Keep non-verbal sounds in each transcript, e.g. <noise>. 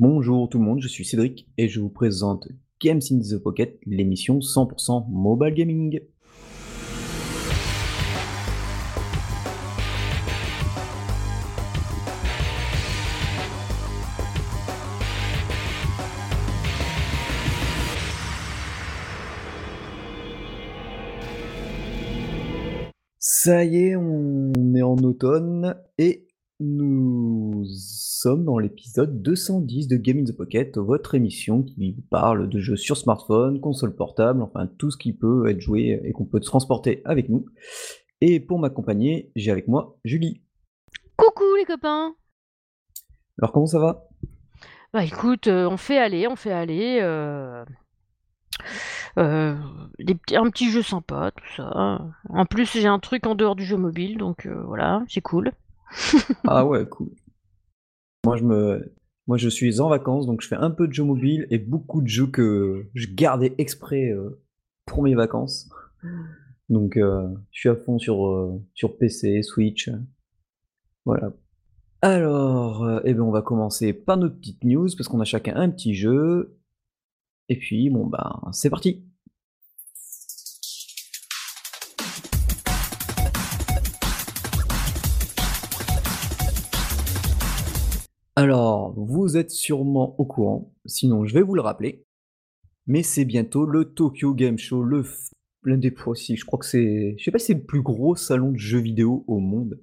Bonjour tout le monde, je suis Cédric et je vous présente Games in the Pocket, l'émission 100% mobile gaming. Ça y est, on est en automne et nous sommes dans l'épisode 210 de Game in the Pocket, votre émission qui parle de jeux sur smartphone, console portable, enfin tout ce qui peut être joué et qu'on peut transporter avec nous. Et pour m'accompagner, j'ai avec moi Julie. Coucou les copains Alors comment ça va? Bah écoute, euh, on fait aller, on fait aller. euh, euh, des petits- un petit jeu sympa, tout ça. En plus, j'ai un truc en dehors du jeu mobile, donc euh, voilà, c'est cool. <laughs> Ah ouais, cool. Moi je me moi je suis en vacances donc je fais un peu de jeux mobile et beaucoup de jeux que je gardais exprès euh, pour mes vacances. Donc euh, je suis à fond sur euh, sur PC, Switch. Voilà. Alors, euh, eh ben on va commencer par notre petite news parce qu'on a chacun un petit jeu. Et puis bon bah c'est parti. Alors, vous êtes sûrement au courant, sinon je vais vous le rappeler. Mais c'est bientôt le Tokyo Game Show, le l'un des je crois que c'est, je sais pas si c'est le plus gros salon de jeux vidéo au monde,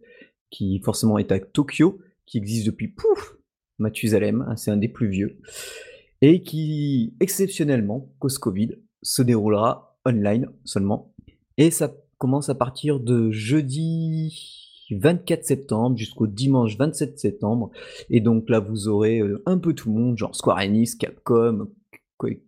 qui forcément est à Tokyo, qui existe depuis pouf, Mathusalem, hein, c'est un des plus vieux, et qui exceptionnellement, cause Covid, se déroulera online seulement, et ça commence à partir de jeudi 24 septembre jusqu'au dimanche 27 septembre, et donc là vous aurez euh, un peu tout le monde, genre Square Enix, Capcom,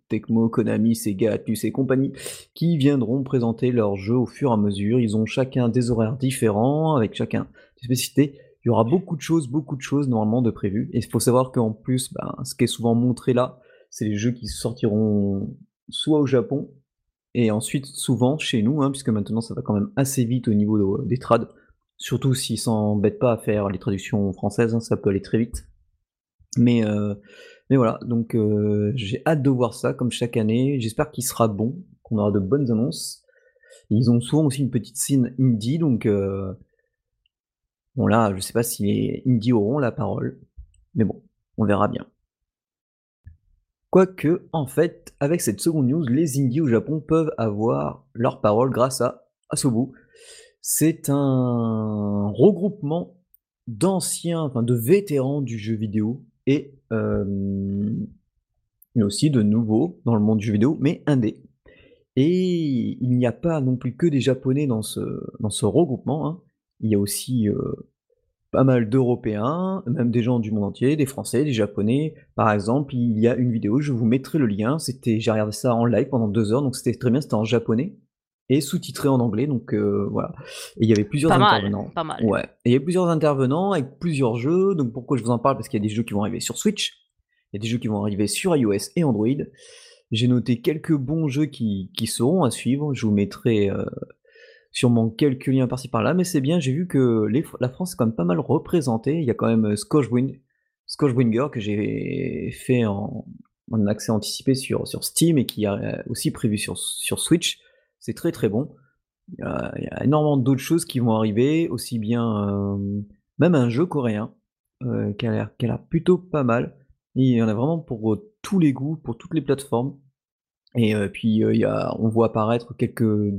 Tecmo, Konami, Sega, Atlus et compagnie, qui viendront présenter leurs jeux au fur et à mesure. Ils ont chacun des horaires différents, avec chacun des spécificités. Il y aura beaucoup de choses, beaucoup de choses normalement de prévues. Et il faut savoir qu'en plus, ben, ce qui est souvent montré là, c'est les jeux qui sortiront soit au Japon, et ensuite souvent chez nous, hein, puisque maintenant ça va quand même assez vite au niveau de- des trades. Surtout s'ils s'embêtent pas à faire les traductions françaises, hein, ça peut aller très vite. Mais, euh, mais voilà, donc euh, j'ai hâte de voir ça comme chaque année. J'espère qu'il sera bon, qu'on aura de bonnes annonces. Ils ont souvent aussi une petite scène indie, donc euh, bon là, je sais pas si les indies auront la parole, mais bon, on verra bien. Quoique, en fait, avec cette seconde news, les indies au Japon peuvent avoir leur parole grâce à Asobu. C'est un regroupement d'anciens, enfin de vétérans du jeu vidéo et euh, aussi de nouveaux dans le monde du jeu vidéo, mais indé. Et il n'y a pas non plus que des Japonais dans ce, regroupement. hein. Il y a aussi euh, pas mal d'Européens, même des gens du monde entier, des Français, des Japonais. Par exemple, il y a une vidéo, je vous mettrai le lien. J'ai regardé ça en live pendant deux heures, donc c'était très bien. C'était en japonais et sous-titré en anglais, donc euh, voilà. Et il y avait plusieurs Pas mal, intervenants. pas mal. Ouais. Et il y plusieurs intervenants avec plusieurs jeux. Donc pourquoi je vous en parle? Parce qu'il y a des jeux qui vont arriver sur Switch, il y a des jeux qui vont arriver sur iOS et Android. J'ai noté quelques bons jeux qui, qui seront à suivre. Je vous mettrai euh, sûrement quelques liens par-ci par-là, mais c'est bien. J'ai vu que les- la France est quand même pas mal représentée. Il y a quand même euh, Scotchwind, Scotchwinger que j'ai fait en, en accès anticipé sur, sur Steam et qui est euh, aussi prévu sur, sur Switch. C'est très très bon. Il y a, énormément d'autres choses qui vont arriver, aussi bien euh, même un jeu coréen euh, qui a l'air plutôt pas mal. Il y en a vraiment pour euh, tous les goûts, pour toutes les plateformes. Et puis il y a, on voit apparaître quelques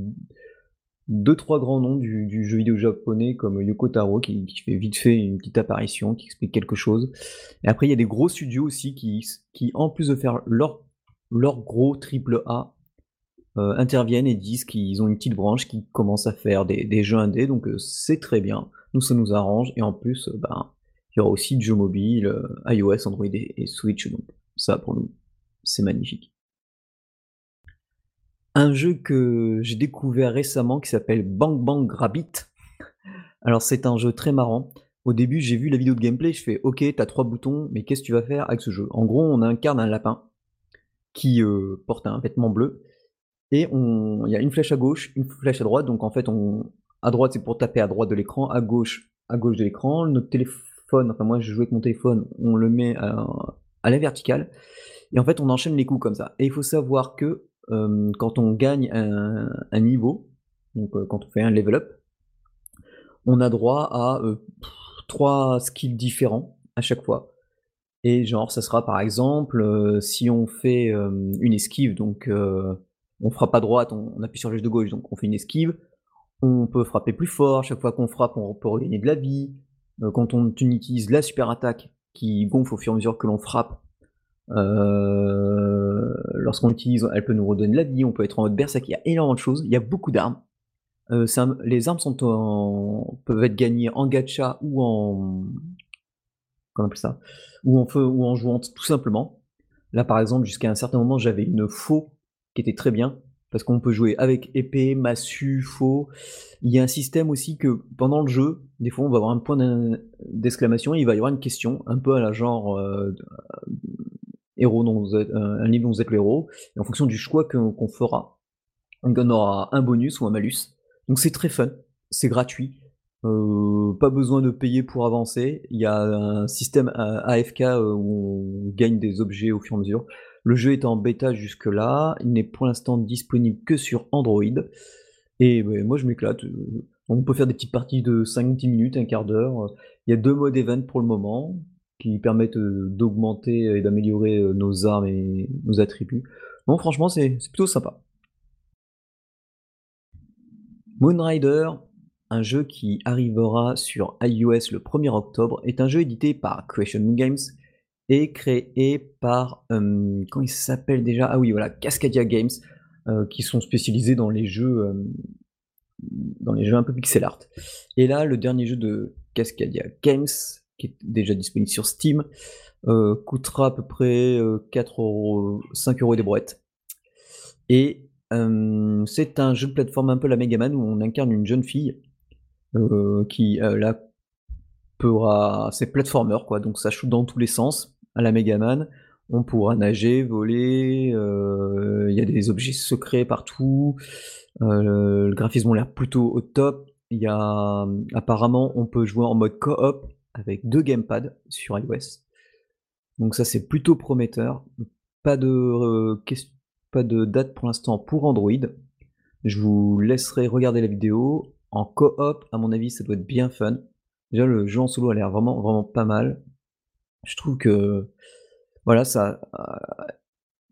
deux trois grands noms du, jeu vidéo japonais comme Yoko Taro qui, fait vite fait une petite apparition, qui explique quelque chose. Et après il y a des gros studios aussi qui, en plus de faire leur gros triple A euh, interviennent et disent qu'ils ont une petite branche qui commence à faire des, jeux indés, donc euh, c'est très bien. Nous, ça nous arrange. Et en plus, euh, ben, il y aura aussi du jeu mobile, iOS, Android et, Switch, donc ça pour nous, c'est magnifique. Un jeu que j'ai découvert récemment qui s'appelle Bang Bang Rabbit. Alors c'est un jeu très marrant. Au début, j'ai vu la vidéo de gameplay, je fais OK, t'as trois boutons, mais qu'est-ce que tu vas faire avec ce jeu? En gros, on incarne un lapin qui porte un vêtement bleu et on, il y a une flèche à gauche, une flèche à droite. Donc en fait, on, à droite c'est pour taper à droite de l'écran, à gauche à gauche de l'écran. Notre téléphone, enfin moi je joue avec mon téléphone, on le met à, la verticale. Et en fait, on enchaîne les coups comme ça. Et il faut savoir que quand on gagne un, niveau, donc quand on fait un level up, on a droit à trois skills différents à chaque fois. Et genre, ça sera par exemple, si on fait une esquive, donc on fera pas droite, on, appuie sur le gauche de gauche, donc on fait une esquive. On peut frapper plus fort, chaque fois qu'on frappe, on peut regagner de la vie. quand on utilise la super attaque qui gonfle au fur et à mesure que l'on frappe, lorsqu'on l'utilise, elle peut nous redonner de la vie, on peut être en mode berserk, il y a énormément de choses, il y a beaucoup d'armes. les armes peuvent être gagnées en gacha ou en ou en feu ou en jouant tout simplement. Là par exemple jusqu'à un certain moment j'avais une faux qui était très bien parce qu'on peut jouer avec épée, massue, faux. Il y a un système aussi que pendant le jeu, des fois on va avoir un point d'exclamation il va y avoir une question un peu à la genre héros dont un livre dont vous êtes le et en fonction du choix qu'on fera, on aura un bonus ou un malus. Donc c'est très fun, c'est gratuit, euh, pas besoin de payer pour avancer. Il y a un système AFK euh, où on gagne des objets au fur et à mesure. Le jeu est en bêta jusque-là, il n'est pour l'instant disponible que sur Android. Et ben, moi je m'éclate. On peut faire des petites parties de 5-10 minutes, un quart d'heure. Il y a deux modes event pour le moment qui permettent euh, d'augmenter et d'améliorer euh, nos armes et nos attributs. Bon, franchement, c'est plutôt sympa. Moonrider, un jeu qui arrivera sur iOS le 1er octobre, est un jeu édité par Creation Games et créé par. Euh, comment il s'appelle déjà? Ah oui, voilà, Cascadia Games, qui sont spécialisés dans les jeux. dans les jeux un peu pixel art. Et là, le dernier jeu de Cascadia Games, qui est déjà disponible sur Steam, euh, coûtera à peu près 4 euh, euros, 5 euros des brouettes. Et euh, c'est un jeu de plateforme un peu la Megaman où on incarne une jeune fille qui là pourra. C'est platformer quoi, donc ça shoot dans tous les sens à la Megaman. On pourra nager, voler, il y a des objets secrets partout. le graphisme a l'air plutôt au top. Apparemment on peut jouer en mode coop avec deux gamepads sur iOS. Donc ça c'est plutôt prometteur. Pas de, euh, pas de date pour l'instant pour Android. Je vous laisserai regarder la vidéo. En coop, à mon avis, ça doit être bien fun. Déjà le jeu en solo a l'air vraiment vraiment pas mal. Je trouve que voilà ça. Euh,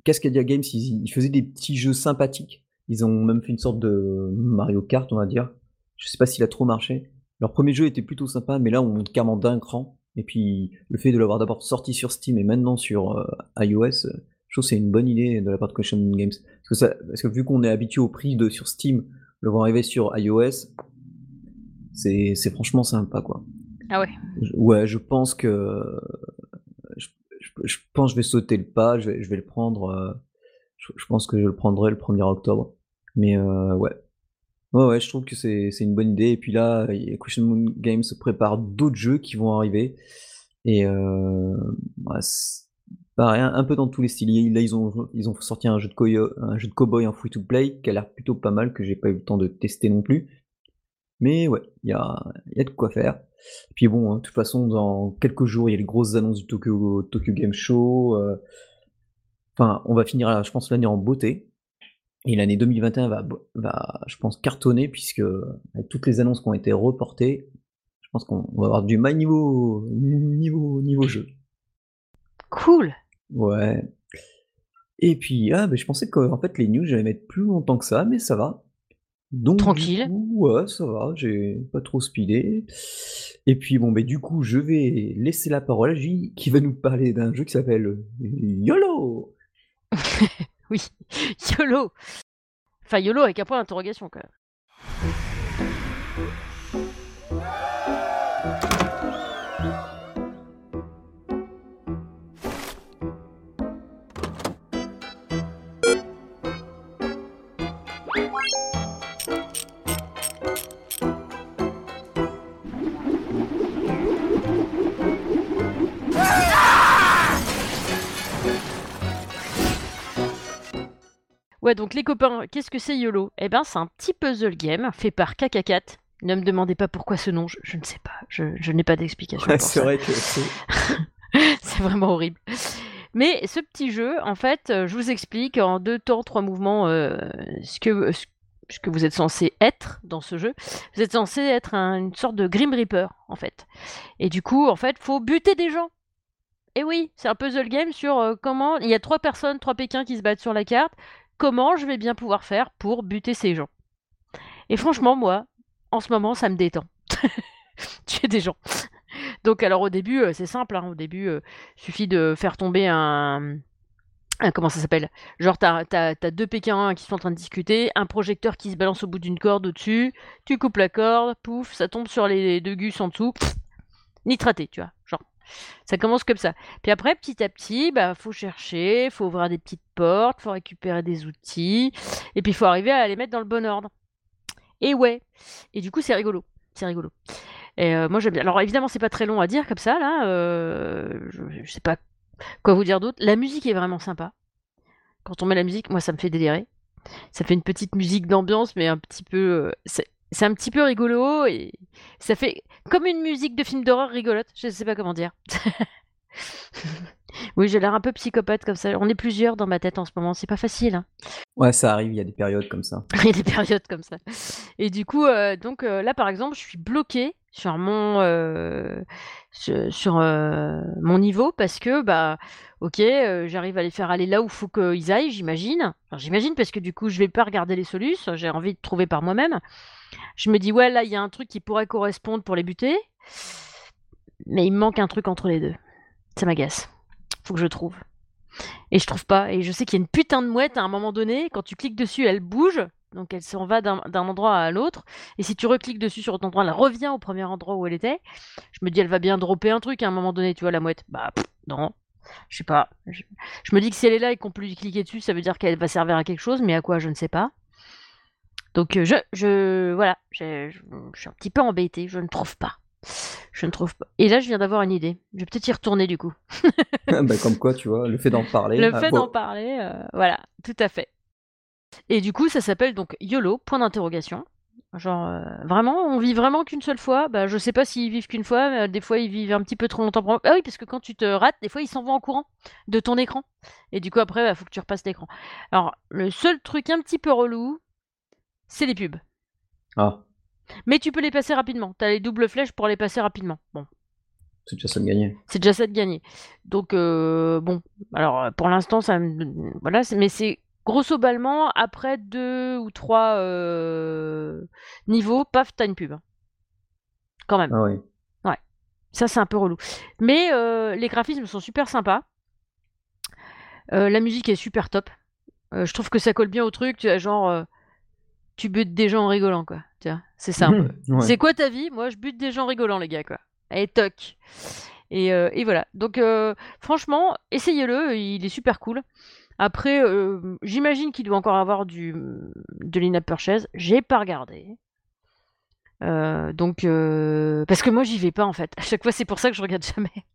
Cascadia Games, ils, ils, faisaient des petits jeux sympathiques. Ils ont même fait une sorte de Mario Kart, on va dire. Je sais pas s'il a trop marché. Leur premier jeu était plutôt sympa, mais là on monte carrément d'un cran. Et puis le fait de l'avoir d'abord sorti sur Steam et maintenant sur euh, iOS, je trouve que c'est une bonne idée de la part de Question Games. Parce que, ça, parce que vu qu'on est habitué au prix de sur Steam, le voir arriver sur iOS, c'est, franchement sympa quoi. Ah ouais. ouais, je pense que je, pense que je vais sauter le pas, je vais, le prendre. Euh, je, pense que je le prendrai le 1er octobre. Mais ouais, Ouais, ouais, je trouve que c'est une bonne idée. Et puis là, Question Moon Games prépare d'autres jeux qui vont arriver. Et euh, bah, pareil, un, peu dans tous les styles. Là, ils ont, sorti un jeu de, coyo, un jeu de cowboy en free to play qui a l'air plutôt pas mal, que j'ai pas eu le temps de tester non plus. Mais ouais, il y a, y a de quoi faire. Et puis bon, hein, de toute façon, dans quelques jours, il y a les grosses annonces du Tokyo, Tokyo Game Show. Euh, enfin, on va finir, je pense, l'année en beauté. Et l'année 2021 va, va, je pense, cartonner, puisque avec toutes les annonces qui ont été reportées, je pense qu'on va avoir du mal niveau, niveau, niveau jeu. Cool. Ouais. Et puis, ah, je pensais qu'en fait, les news, j'allais mettre plus longtemps que ça, mais ça va. Donc, Tranquille. ouais, ça va, j'ai pas trop speedé. Et puis, bon, ben, du coup, je vais laisser la parole à J qui va nous parler d'un jeu qui s'appelle YOLO <laughs> Oui, YOLO Enfin, YOLO avec un point d'interrogation quand même. Ouais, donc les copains, qu'est-ce que c'est YOLO? Eh ben, c'est un petit puzzle game fait par Kakakat. Ne me demandez pas pourquoi ce nom, je, ne sais pas, je, n'ai pas d'explication. c'est vrai que <laughs> c'est. c'est vraiment horrible. Mais ce petit jeu, en fait, je vous explique en deux temps, trois mouvements ce que ce que vous êtes censé être dans ce jeu. Vous êtes censé être une sorte de Grim Reaper, en fait. Et du coup, en fait, faut buter des gens. Et oui, c'est un puzzle game sur comment il y a trois personnes, trois Pékins qui se battent sur la carte. Comment je vais bien pouvoir faire pour buter ces gens. Et franchement, moi, en ce moment, ça me détend. <laughs> Tuer des gens. Donc, alors au début, c'est simple. Hein. Au début, il suffit de faire tomber un, comment ça s'appelle? Genre, t'as as, deux Pékins qui sont en train de discuter, un projecteur qui se balance au bout d'une corde au-dessus, tu coupes la corde, pouf, ça tombe sur les deux gus en dessous, nitraté, tu vois. Genre, ça commence comme ça. Puis après, petit à petit, bah, faut chercher, faut ouvrir des petites portes, faut récupérer des outils, et puis il faut arriver à les mettre dans le bon ordre. Et ouais. Et du coup, c'est rigolo. C'est rigolo. Et euh, moi, j'aime bien. Alors, évidemment, c'est pas très long à dire comme ça, là. Euh, je, je sais pas Quoi vous dire d'autre La musique est vraiment sympa. Quand on met la musique, moi ça me fait délirer. Ça fait une petite musique d'ambiance, mais un petit peu. C'est un petit peu rigolo et ça fait comme une musique de film d'horreur rigolote. Je ne sais pas comment dire. <laughs> oui, j'ai l'air un peu psychopathe comme ça. On est plusieurs dans ma tête en ce moment. C'est pas facile. Hein. Ouais, ça arrive. Il y a des périodes comme ça. <laughs> il y a des périodes comme ça. Et du coup, euh, donc euh, là, par exemple, je suis bloquée sur mon euh, sur, mon niveau parce que bah ok j'arrive à les faire aller là où il faut qu'ils aillent j'imagine j'imagine parce que du coup je vais pas regarder les solutions j'ai envie de trouver par moi-même je me dis ouais là il y a un truc qui pourrait correspondre pour les buter mais il me manque un truc entre les deux ça m'agace faut que je trouve et je trouve pas et je sais qu'il y a une putain de mouette à un moment donné quand tu cliques dessus elle bouge donc elle s'en va d'un endroit à l'autre. Et si tu recliques dessus sur autre endroit, elle revient au premier endroit où elle était. Je me dis, elle va bien dropper un truc à un moment donné, tu vois, la mouette. Bah non, je sais pas. Je, me dis que si elle est là et qu'on peut lui cliquer dessus, ça veut dire qu'elle va servir à quelque chose, mais à quoi, je ne sais pas. Donc euh, je, je voilà, je, je suis un petit peu embêtée, je ne trouve pas. Je ne trouve pas. Et là, je viens d'avoir une idée. Je vais peut-être y retourner du coup. <laughs> bah, comme quoi, tu vois, le fait d'en parler. Le ah, fait d'en parler, euh, voilà, tout à fait. Et du coup, ça s'appelle donc YOLO, point d'interrogation. Genre, euh, vraiment, on vit vraiment qu'une seule fois? Bah, je sais pas s'ils vivent qu'une fois, mais euh, des fois ils vivent un petit peu trop longtemps. Ah oui, parce que quand tu te rates, des fois ils s'en vont en courant de ton écran. Et du coup, après, il bah, faut que tu repasses l'écran. Alors, le seul truc un petit peu relou, c'est les pubs. Ah. Mais tu peux les passer rapidement. Tu as les doubles flèches pour les passer rapidement. Bon. C'est déjà ça de gagner. C'est déjà ça de gagner. Donc, euh, bon. Alors, pour l'instant, ça. Voilà, mais c'est grosso ballement, après deux ou trois euh, niveaux, paf, t'as une pub. Quand même. Ah oui. Ouais. Ça, c'est un peu relou. Mais euh, les graphismes sont super sympas. Euh, la musique est super top. je trouve que ça colle bien au truc. Tu as genre. tu butes des gens en rigolant, quoi. C'est ça <laughs> C'est quoi ta vie? Moi, je bute des gens rigolants, les gars, quoi. Et toc. Et, et voilà. Donc, franchement, essayez-le. Il est super cool. Après, euh, j'imagine qu'il doit encore avoir du, de l'in-app purchase. J'ai pas regardé. Euh, donc, euh, parce que moi, j'y vais pas en fait. À chaque fois, c'est pour ça que je regarde jamais.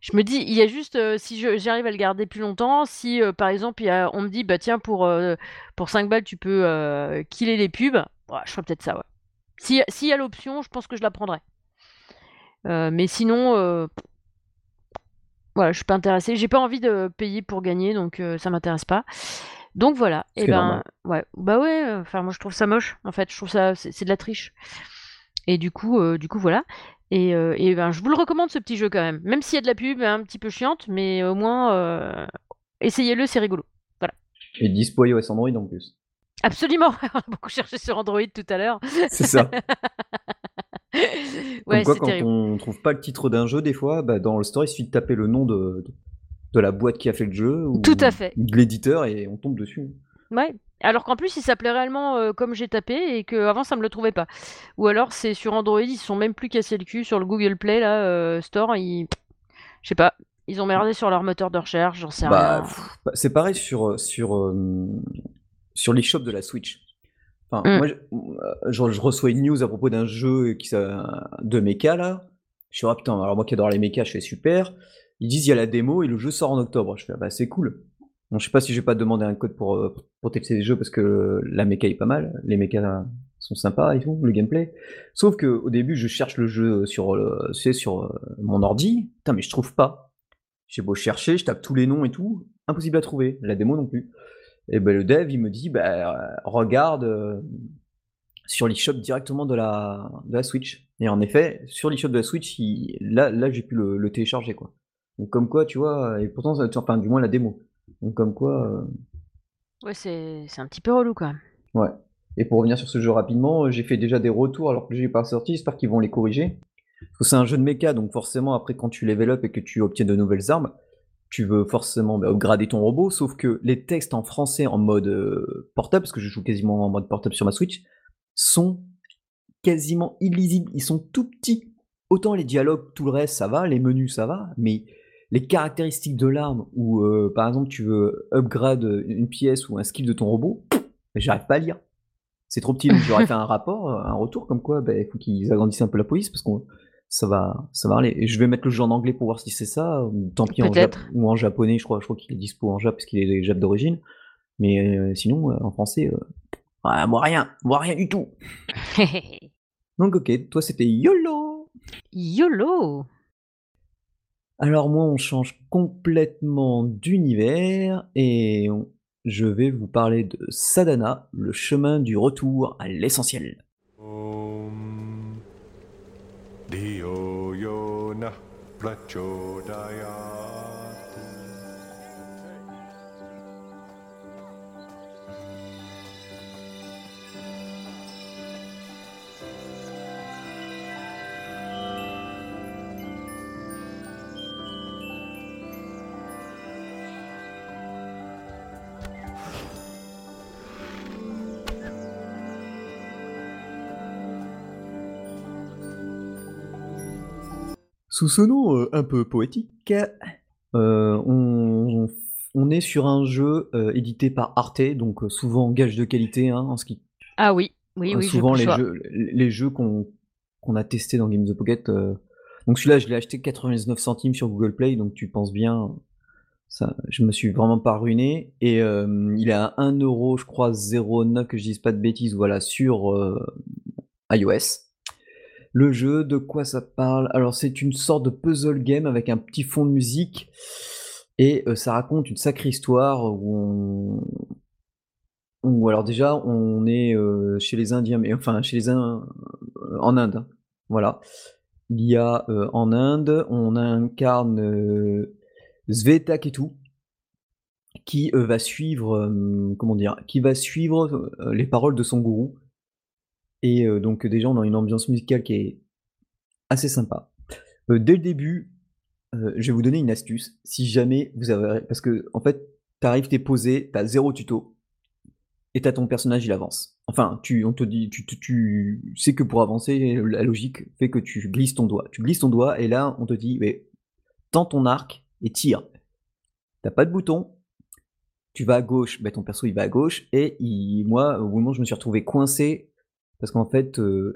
je me dis, il y a juste, si j'arrive à le garder plus longtemps, si par exemple, on me dit, bah tiens, pour, pour 5 balles, tu peux killer les pubs, je ferais peut-être ça, ouais. S'il y a l'option, je pense que je la prendrais. mais sinon, voilà, je suis pas intéressée. J'ai pas envie de payer pour gagner, donc euh, ça m'intéresse pas. Donc voilà. Et ben, ouais, bah ouais. Enfin, moi je trouve ça moche. En fait, je trouve ça c'est de la triche. Et du coup, euh, du coup voilà. Et, euh, et, ben, je vous le recommande ce petit jeu quand même. Même s'il y a de la pub, un petit peu chiante, mais au moins essayez-le, c'est rigolo. Voilà. Et dispo iOS Android en plus. Absolument. <laughs> On a beaucoup cherché sur Android tout à l'heure. C'est ça. <laughs> ouais, quoi, quand on trouve pas le titre d'un jeu, des fois, bah, dans le store, il suffit de taper le nom de, de, la boîte qui a fait le jeu ou Tout à fait. de l'éditeur et on tombe dessus. Ouais. Alors qu'en plus, il s'appelait réellement euh, comme j'ai tapé et qu'avant, ça me le trouvait pas. Ou alors, c'est sur Android, ils se sont même plus cassés le cul sur le Google Play là, euh, Store. Ils... Je sais pas. Ils ont merdé sur leur moteur de recherche, j'en sais bah, rien. Bah, c'est pareil sur, sur, euh, sur l'eShop de la Switch. Mmh. moi, euh, je, reçois une news à propos d'un jeu qui, de mecha là. Je suis ah putain, alors moi qui adore les mechas, je fais super. Ils disent il y a la démo et le jeu sort en octobre. Je fais bah c'est cool. Bon, je sais pas si je vais pas demander un code pour, euh, pour tester les jeux parce que la mecha est pas mal. Les mechas sont sympas et tout, le gameplay. Sauf que au début, je cherche le jeu sur, le, sur euh, mon ordi. Putain, mais je trouve pas. J'ai beau chercher, je tape tous les noms et tout, impossible à trouver. La démo non plus. Et ben le dev, il me dit, bah, regarde euh, sur l'eShop directement de la, de la Switch. Et en effet, sur l'eShop de la Switch, là, là j'ai pu le, télécharger, quoi. Donc comme quoi, tu vois, et pourtant, enfin, du moins la démo. Donc comme quoi... Euh, ouais, c'est un petit peu relou, même. Ouais. Et pour revenir sur ce jeu rapidement, j'ai fait déjà des retours alors que le jeu n'est pas sorti, j'espère qu'ils vont les corriger. Parce que c'est un jeu de méca, donc forcément, après, quand tu level up et que tu obtiens de nouvelles armes, tu veux forcément bah, upgrader ton robot, sauf que les textes en français en mode euh, portable, parce que je joue quasiment en mode portable sur ma Switch, sont quasiment illisibles. Ils sont tout petits. Autant les dialogues, tout le reste, ça va, les menus, ça va, mais les caractéristiques de l'arme, ou euh, par exemple tu veux upgrade une pièce ou un skill de ton robot, j'arrive pas à lire. C'est trop petit, donc j'aurais <laughs> fait un rapport, un retour comme quoi bah, il faut qu'ils agrandissent un peu la police parce qu'on ça va, ça va aller. Et je vais mettre le jeu en anglais pour voir si c'est ça, ou tant pis en ou en japonais, je crois, je crois qu'il est dispo en jap parce qu'il est jap d'origine. Mais euh, sinon, euh, en français, euh, moi rien, moi rien du tout. <laughs> Donc ok, toi c'était YOLO YOLO Alors moi on change complètement d'univers et je vais vous parler de Sadhana, le chemin du retour à l'essentiel. धियो यो नः प्रचोदयात् Sous ce nom euh, un peu poétique, euh, on, est sur un jeu euh, édité par Arte, donc souvent gage de qualité hein, en ce qui. Ah oui, oui, oui. Souvent les jeux, les jeux qu'on a testés dans Game of the Pocket. donc celui-là, je l'ai acheté 99 centimes sur Google Play, donc tu penses bien. Ça, je me suis vraiment pas ruiné. Et il est à 1 euro, je crois, 0,9, que je dise pas de bêtises, voilà, sur iOS. Le jeu, de quoi ça parle Alors c'est une sorte de puzzle game avec un petit fond de musique et euh, ça raconte une sacrée histoire où on... alors déjà on est euh, chez les Indiens, mais enfin chez les Indiens euh, en Inde, hein. voilà. Il y a en Inde, on incarne Sveta Ketu qui va suivre, comment dire, qui va suivre les paroles de son gourou et donc déjà, on a une ambiance musicale qui est assez sympa. dès le début, je vais vous donner une astuce. Si jamais vous avez... Parce que, en fait, t'arrives, t'es posé, t'as zéro tuto, et t'as ton personnage, il avance. Enfin, tu, on te dit, tu, tu, sais que pour avancer, la logique fait que tu glisses ton doigt. Tu glisses ton doigt, et là, on te dit, mais, tends ton arc et tire. T'as pas de bouton, tu vas à gauche, ben ton perso il va à gauche, et moi, au moment où je me suis retrouvé coincé parce qu'en fait, euh,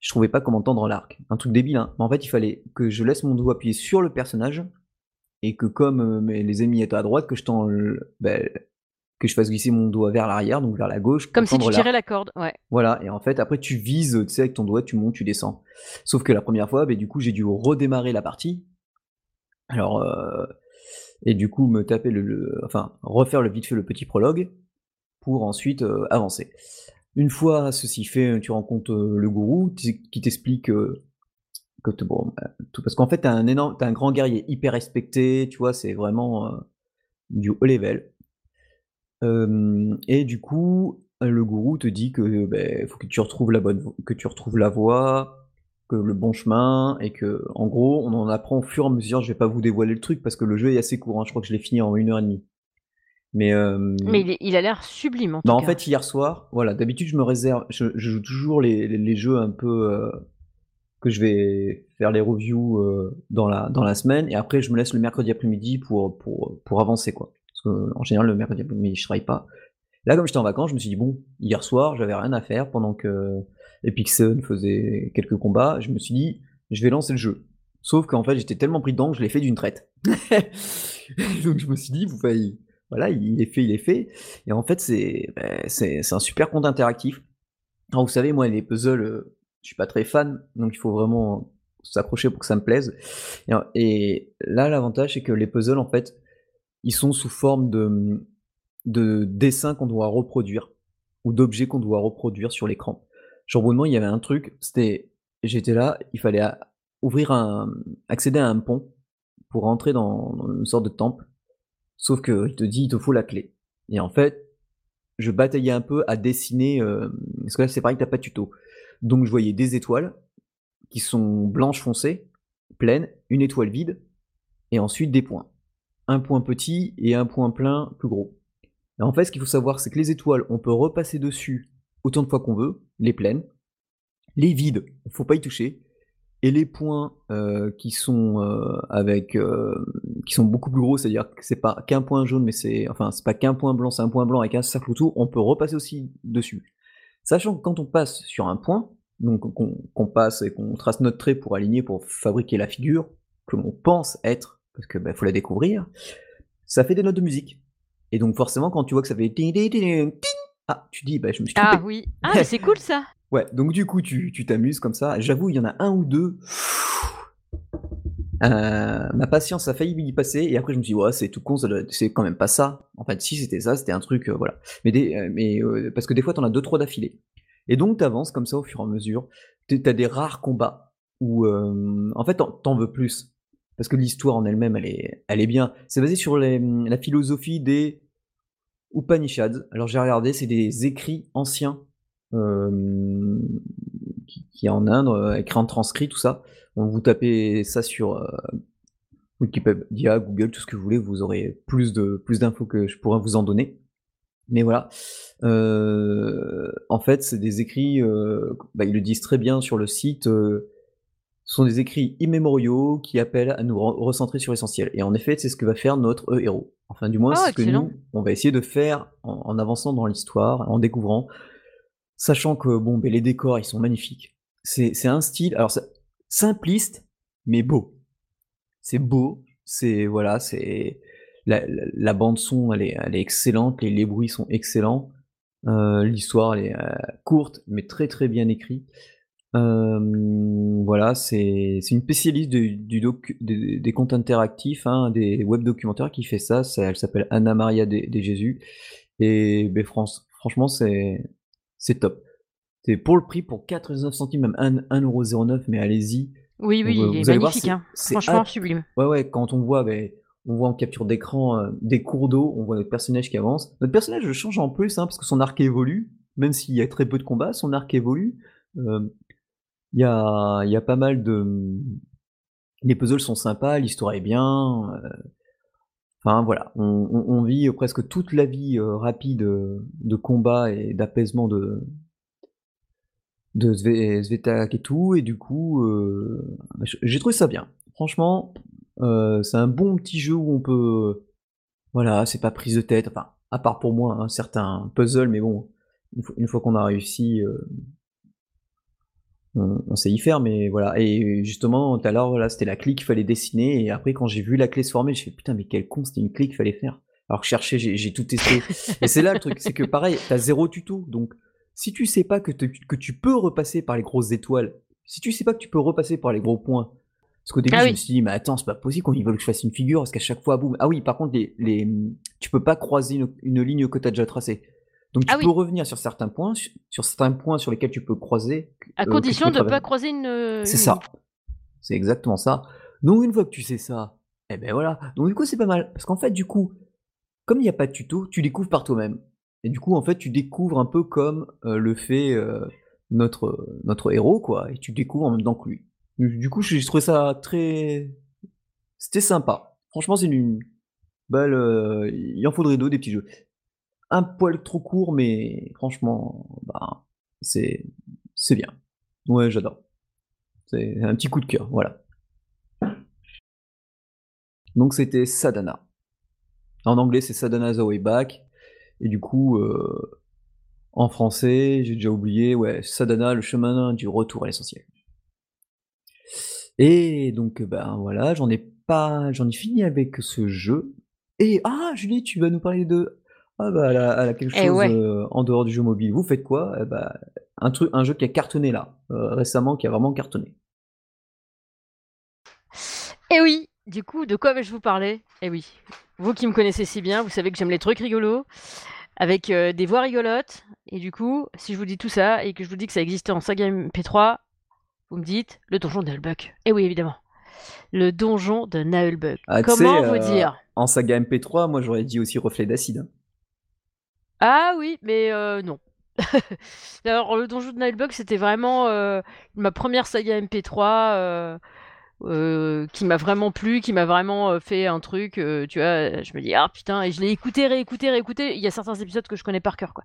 je trouvais pas comment tendre l'arc. Un truc débile, hein. Mais en fait, il fallait que je laisse mon doigt appuyer sur le personnage et que comme euh, les ennemis étaient à droite, que je tends ben, que je fasse glisser mon doigt vers l'arrière, donc vers la gauche. Comme si tu tirais la corde, ouais. Voilà, et en fait, après, tu vises, tu sais, avec ton doigt, tu montes, tu descends. Sauf que la première fois, ben, du coup, j'ai dû redémarrer la partie. Alors, euh, et du coup, me taper le, Enfin, refaire le vite fait le petit prologue pour ensuite avancer. Une fois ceci fait, tu rencontres euh, le gourou qui t'explique euh, que bon, bah, tout, parce qu'en fait, t'as un énorme, un grand guerrier hyper respecté, tu vois, c'est vraiment euh, du haut level. et du coup, le gourou te dit que bah, faut que tu retrouves la bonne, voie, que le bon chemin, et que en gros, on en apprend au fur et à mesure. Je vais pas vous dévoiler le truc parce que le jeu est assez court. Hein, je crois que je l'ai fini en une heure et demie. Mais, Mais il, a l'air sublime en bah, tout en fait, hier soir, voilà, d'habitude je me réserve, je, joue toujours les, les, jeux un peu que je vais faire les reviews dans, la, dans la semaine, et après je me laisse le mercredi après-midi pour, pour, pour avancer, quoi. Parce qu'en général, le mercredi après-midi, je travaille pas. Là, comme j'étais en vacances, je me suis dit, bon, hier soir, j'avais rien à faire pendant que Epic Sun faisait quelques combats, je me suis dit, je vais lancer le jeu. Sauf qu'en fait, j'étais tellement pris dedans que je l'ai fait d'une traite. <laughs> Donc je me suis dit, vous faites voilà, il est fait, il est fait. Et en fait, c'est ben, un super compte interactif. Alors, vous savez, moi, les puzzles, euh, je suis pas très fan, donc il faut vraiment s'accrocher pour que ça me plaise. Et, là, l'avantage, c'est que les puzzles, en fait, ils sont sous forme de, de dessins qu'on doit reproduire ou d'objets qu'on doit reproduire sur l'écran. Genre, au moment, il y avait un truc, c'était, j'étais là, il fallait ouvrir un, accéder à un pont pour rentrer dans, une sorte de temple. Sauf que il te dit, il te faut la clé. Et en fait, je bataillais un peu à dessiner, euh, parce que là, c'est pareil, t'as pas de tuto. Donc, je voyais des étoiles qui sont blanches foncées, pleines, une étoile vide, et ensuite des points. Un point petit et un point plein plus gros. Et en fait, ce qu'il faut savoir, c'est que les étoiles, on peut repasser dessus autant de fois qu'on veut, les pleines. Les vides, il faut pas y toucher. Et les points euh, qui sont euh, avec euh, qui sont beaucoup plus gros, c'est-à-dire que c'est pas qu'un point jaune, mais c'est enfin c'est pas qu'un point blanc, c'est un point blanc avec un cercle autour, on peut repasser aussi dessus. Sachant que quand on passe sur un point, donc qu'on passe et qu'on trace notre trait pour aligner, pour fabriquer la figure que l'on pense être, parce que bah, faut la découvrir, ça fait des notes de musique. Et donc forcément, quand tu vois que ça fait ah, tu dis, bah, je me suis Ah oui, ah, c'est cool ça. <laughs> Ouais, donc du coup, tu t'amuses comme ça. J'avoue, il y en a un ou deux. Euh, ma patience a failli y passer et après je me suis dit ouais c'est tout con c'est quand même pas ça. En fait si c'était ça c'était un truc euh, voilà. Mais euh, parce que des fois t'en as deux trois d'affilée. Et donc t'avances comme ça au fur et à mesure. T'as des rares combats où en fait t'en veux plus. Parce que l'histoire en elle-même elle est elle est bien. C'est basé sur la philosophie des Upanishads. Alors j'ai regardé, c'est des écrits anciens euh, qui, qui, en Inde, euh, écrits en transcrit, tout ça. Donc vous tapez ça sur euh, Wikipédia, Google, tout ce que vous voulez, vous aurez plus de plus d'infos que je pourrais vous en donner. Mais voilà, euh, en fait, c'est des écrits, bah, ils le disent très bien sur le site. Ce sont des écrits immémoriaux qui appellent à nous recentrer sur l'essentiel. Et en effet, c'est ce que va faire notre héros. Enfin, du moins, c'est Ah, ce que nous, on va essayer de faire en, en avançant dans l'histoire, en découvrant, sachant que bon, ben, les décors, ils sont magnifiques. C'est un style, alors simpliste, mais beau. C'est beau, c'est voilà, c'est la, bande son, elle est, elle est excellente, les, les bruits sont excellents. Euh, l'histoire, est euh, courte, mais très très bien écrite. Euh, voilà, c'est une spécialiste des, des contes interactifs, hein, des web documentaires qui fait ça. ça- elle s'appelle Anna Maria de, de Jésus. Et ben, France, franchement, c'est c'est top. C'est pour le prix, pour 99 centimes, même 1 1,09€, mais allez-y. Oui, oui, il est voir, magnifique. c'est hein. Franchement, sublime. Ouais, ouais, quand on voit, ben, on voit en capture d'écran euh, des cours d'eau, on voit notre personnage qui avance. Notre personnage change en plus, hein, parce que son arc évolue, même s'il y a très peu de combats, son arc évolue. Euh, Il y, a, il y a pas mal de... Les puzzles sont sympas, l'histoire est bien. euh, Enfin voilà, on, vit presque toute la vie euh, rapide euh, de combat et d'apaisement de, de Svetak et tout, et du coup, euh, bah, j'ai trouvé ça bien. Franchement, euh, c'est un bon petit jeu où on peut, voilà, c'est pas prise de tête, enfin, à part pour moi, un certain puzzle, mais bon, une fois, qu'on a réussi, on, on sait y faire, mais voilà. Et justement, tout à l'heure, voilà, c'était la clé qu'il fallait dessiner, et après, quand j'ai vu la clé se former, j'ai fait putain, mais quel con, c'était une clé qu'il fallait faire. Alors que chercher, j'ai tout testé. <laughs> et c'est là le truc, c'est que pareil, t'as zéro tuto, donc si tu sais pas que, te- que tu peux repasser par les grosses étoiles, si tu sais pas que tu peux repasser par les gros points, parce qu'au début Ah je me suis dit, mais attends, c'est pas possible qu'on ils veulent que je fasse une figure, parce qu'à chaque fois, boum. Ah oui, par contre, les, les, tu peux pas croiser une, une ligne que tu as déjà tracée. Donc tu Ah oui. peux revenir sur certains points, sur, sur certains points sur lesquels tu peux croiser. À euh, condition de ne pas croiser une. une C'est ça. C'est exactement ça. Donc une fois que tu sais ça, eh ben voilà. Donc du coup c'est pas mal. Parce qu'en fait du coup, comme il n'y a pas de tuto, tu découvres par toi-même. Et du coup en fait tu découvres un peu comme euh, le fait euh, notre, notre héros quoi. Et tu découvres en même temps que lui. Du coup j'ai trouvé ça très... C'était sympa. Franchement c'est une belle... euh, Il en faudrait d'autres des petits jeux. Un poil trop court mais franchement bah, c'est bien. Ouais j'adore. C'est un petit coup de cœur, voilà. Donc c'était Sadhana. En anglais, c'est Sadhana the Way Back. Et du coup, euh, en français, j'ai déjà oublié, ouais, Sadhana, le chemin du retour à l'essentiel. Et donc, ben voilà, j'en ai pas, j'en ai fini avec ce jeu. Et ah, Julie, tu vas nous parler de, ah bah, elle a, elle a quelque Eh chose ouais. euh, en dehors du jeu mobile. Vous faites quoi? Eh bah, un truc, un jeu qui a cartonné là, euh, récemment, qui a vraiment cartonné. Et oui, du coup, de quoi vais-je vous parler? Eh oui, vous qui me connaissez si bien, vous savez que j'aime les trucs rigolos, avec euh, des voix rigolotes. Et du coup, si je vous dis tout ça et que je vous dis que ça existait en saga MP3, vous me dites le donjon de Nullbuck. Eh oui, évidemment. Le donjon de Nullbuck. Ah, Comment vous euh, dire? En saga MP3, moi j'aurais dit aussi reflet d'acide. Ah oui, mais euh, non. <laughs> Alors, le donjon de Nullbuck, c'était vraiment euh, ma première saga MP3 euh, euh, qui m'a vraiment plu, qui m'a vraiment fait un truc. tu vois, je me dis, ah putain, et je l'ai écouté, réécouté, réécouté. Il y a certains épisodes que je connais par cœur, quoi.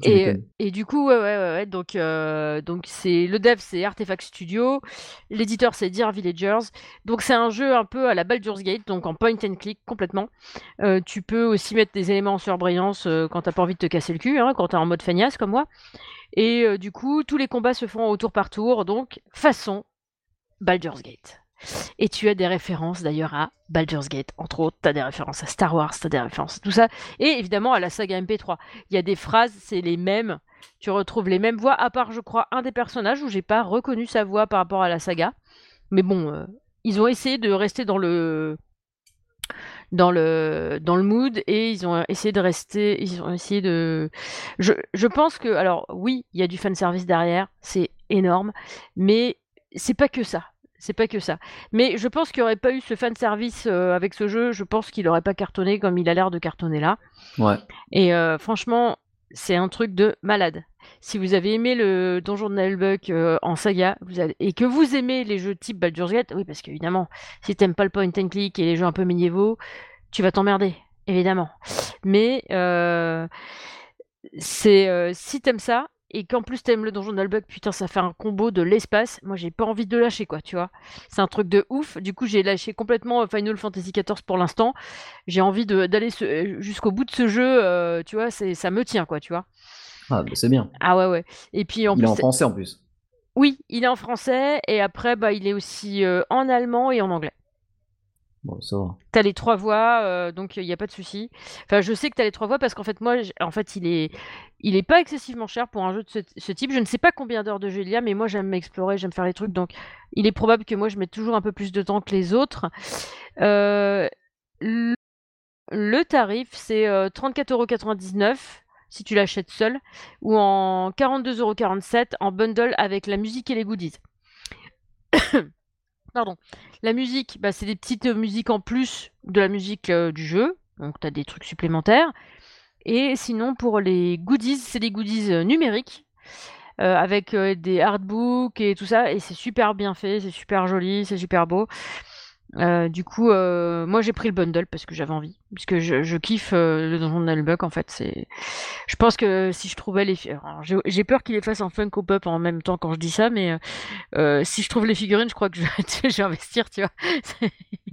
Et, du coup, ouais, ouais, ouais, ouais, donc, euh, donc c'est le dev, c'est Artefact Studio, l'éditeur, c'est Dear Villagers. Donc, c'est un jeu un peu à la Baldur's Gate, donc en point and click complètement. Euh, tu peux aussi mettre des éléments en surbrillance euh, quand t'as pas envie de te casser le cul, hein, quand t'es en mode feignasse comme moi. Et euh, du coup, tous les combats se font au tour par tour, donc façon Baldur's Gate. Et tu as des références d'ailleurs à Baldur's Gate, entre autres, tu as des références à Star Wars, tu as des références à tout ça, et évidemment à la saga MP3. Il y a des phrases, c'est les mêmes, tu retrouves les mêmes voix, à part, je crois, un des personnages où j'ai pas reconnu sa voix par rapport à la saga. Mais bon, euh, ils ont essayé de rester dans le dans le dans le mood et ils ont essayé de rester ils ont essayé de je, pense que alors oui il y a du fan service derrière c'est énorme mais c'est pas que ça c'est pas que ça mais je pense qu'il n'y aurait pas eu ce fan service euh, avec ce jeu je pense qu'il aurait pas cartonné comme il a l'air de cartonner là Ouais. et euh, franchement, c'est un truc de malade. Si vous avez aimé le Donjon de Nullbuck euh, en saga vous et que vous aimez les jeux type Baldur's Gate, oui, parce qu'évidemment, si t'aimes pas le point and click et les jeux un peu médiévaux, tu vas t'emmerder, évidemment. Mais c'est si t'aimes ça et qu'en plus t'aimes le Donjon de Nullbuck, putain, ça fait un combo de l'espace. Moi, j'ai pas envie de lâcher, quoi, tu vois. C'est un truc de ouf. Du coup, j'ai lâché complètement euh, Final Fantasy XIV pour l'instant j'ai envie de- d'aller euh, jusqu'au bout de ce jeu, euh, tu vois, c'est, ça me tient, quoi, tu vois. Ah, bah, c'est bien. Ah ouais, ouais. Et puis en Il est en français en plus. oui, il est en français, et après, bah, il est aussi euh, en allemand et en anglais. Bon, ça va. T'as les trois voix, euh, donc il n'y a pas de souci. Enfin, je sais que t'as les trois voix parce qu'en fait, moi, en fait, il est, il est pas excessivement cher pour un jeu de ce, type. Je ne sais pas combien d'heures de jeu il y a, mais moi, j'aime m'explorer, j'aime faire les trucs, donc il est probable que moi, je mette toujours un peu plus de temps que les autres. Euh, le, tarif, c'est euh, 34,99€ si tu l'achètes seul, ou en 42,47€ en bundle avec la musique et les goodies. <coughs> Pardon. La musique, bah, c'est des petites euh, musiques en plus de la musique euh, du jeu. Donc, tu des trucs supplémentaires. Et sinon, pour les goodies, c'est des goodies euh, numériques. avec des artbooks et tout ça. Et c'est super bien fait, c'est super joli, c'est super beau. Euh, du coup, euh, moi j'ai pris le bundle parce que j'avais envie. Parce que je, je kiffe euh, le donjon de Nullbuck en fait. C'est... Je pense que si je trouvais les. j'ai, peur qu'il les fasse en Funko Pop en même temps quand je dis ça, mais euh, euh, si je trouve les figurines, je crois que je, <laughs> je vais investir, tu vois.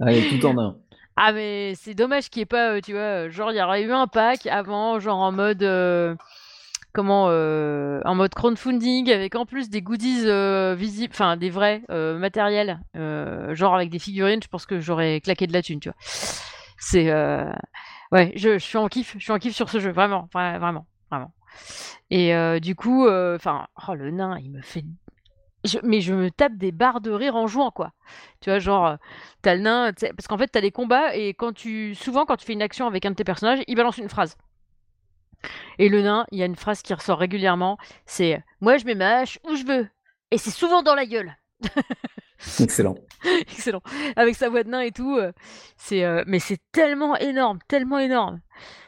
Allez, tout en un. <laughs> Ah mais c'est dommage qu'il n'y ait pas, euh, tu vois, genre il y aurait eu un pack avant, genre en mode euh, comment, euh, en mode crowdfunding avec en plus des goodies euh, visibles, enfin des vrais euh, matériels, genre avec des figurines, je pense que j'aurais claqué de la thune, tu vois. C'est, ouais, je, je suis en kiff, je suis en kiff sur ce jeu, vraiment, vra- vraiment, vraiment. Et du coup, enfin, oh le nain, il me fait mais je me tape des barres de rire en jouant, quoi. Tu vois, genre, t'as le nain, parce qu'en fait, t'as des combats, et quand tu, souvent, quand tu fais une action avec un de tes personnages, il balance une phrase. Et le nain, il y a une phrase qui ressort régulièrement, c'est « Moi, je mets ma hache où je veux, et c'est souvent dans la gueule <laughs> Excellent. <laughs> ». Excellent. Avec sa voix de nain et tout, euh, c'est, euh, mais c'est tellement énorme, tellement énorme.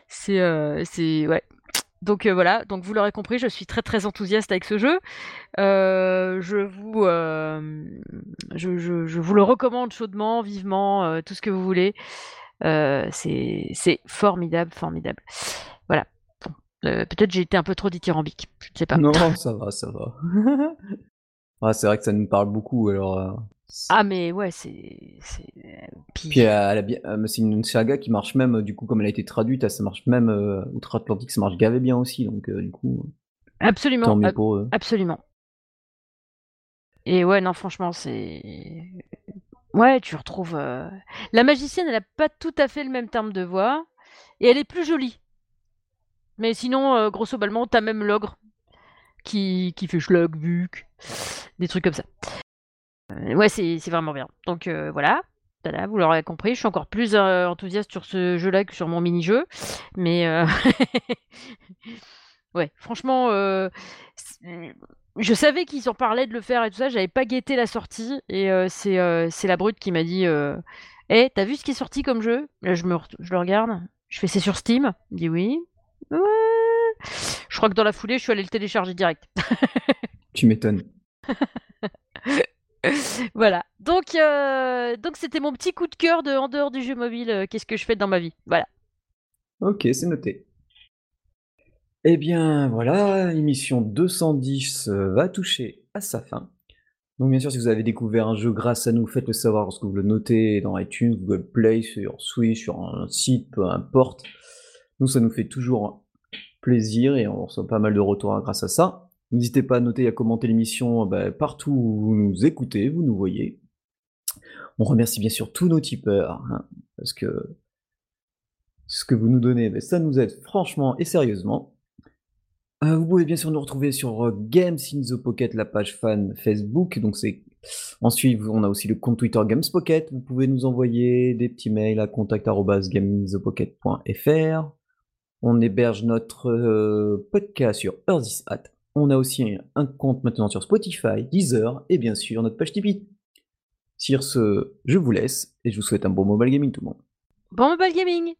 C'est, euh, c'est, ouais. Donc voilà, donc vous l'aurez compris, je suis très très enthousiaste avec ce jeu. Je vous, je, je- je vous le recommande chaudement, vivement, tout ce que vous voulez. C'est formidable, formidable. Euh, peut-être j'ai été un peu trop dithyrambique, je ne sais pas. Non, <laughs> ça va, ça va. <laughs> Ah, c'est vrai que ça nous parle beaucoup, alors. euh, Ah mais ouais, c'est, c'est... Puis, Puis euh, elle a bien, euh, c'est une saga qui marche même, euh, du coup, comme elle a été traduite, ça marche même euh, outre-Atlantique, ça marche gavé bien aussi, donc euh, du coup, absolument, tant mieux ab- pour eux. absolument. Et ouais, non, franchement, c'est... Ouais, tu retrouves... euh, La magicienne, elle a pas tout à fait le même terme de voix, et elle est plus jolie. Mais sinon, euh, grosso modo, t'as même l'ogre qui, qui fait schlag, buc, des trucs comme ça. ouais, c'est vraiment bien. Donc heu, voilà. Vous l'aurez compris, je suis encore plus, enthousiaste sur ce jeu-là que sur mon mini-jeu. Mais <laughs> ouais, franchement, je savais qu'ils en parlaient de le faire et tout ça, j'avais pas guetté la sortie et c'est, la brute qui m'a dit, heu: «Eh, tu as vu ce qui est sorti comme jeu?» là, je me je le regarde, je fais: «C'est sur Steam?» il dit: «Oui». Je crois que dans la foulée, je suis allée le télécharger direct. <laughs> Tu m'étonnes. <laughs> Voilà, donc heu, donc c'était mon petit coup de cœur de en dehors du jeu mobile, heu, qu'est-ce que je fais dans ma vie? Voilà. OK, c'est noté. Eh bien, voilà, l'émission 210, heu, va toucher à sa fin. Donc bien sûr, si vous avez découvert un jeu grâce à nous, faites-le savoir lorsque vous le notez dans iTunes, Google Play, sur Switch, sur un site, peu importe. Nous, ça nous fait toujours plaisir et on reçoit pas mal de retours, grâce à ça. N'hésitez pas à noter et à commenter l'émission, bah, partout où vous nous écoutez, vous nous voyez. On remercie bien sûr tous nos tipeurs, hein, parce que ce que vous nous donnez, beh, ça nous aide franchement et sérieusement. Heu, vous pouvez bien sûr nous retrouver sur, heu, Games in the Pocket, la page fan Facebook, donc c'est ensuite on a aussi le compte Twitter Gamespocket. Vous pouvez nous envoyer des petits mails à contact@gameinthepocket.fr. On héberge notre, heu, podcast sur Earthis@. On a aussi un compte maintenant sur Spotify, Deezer et bien sûr notre page Tipeee. Sur ce, je vous laisse et je vous souhaite un bon mobile gaming tout le monde. Bon mobile gaming!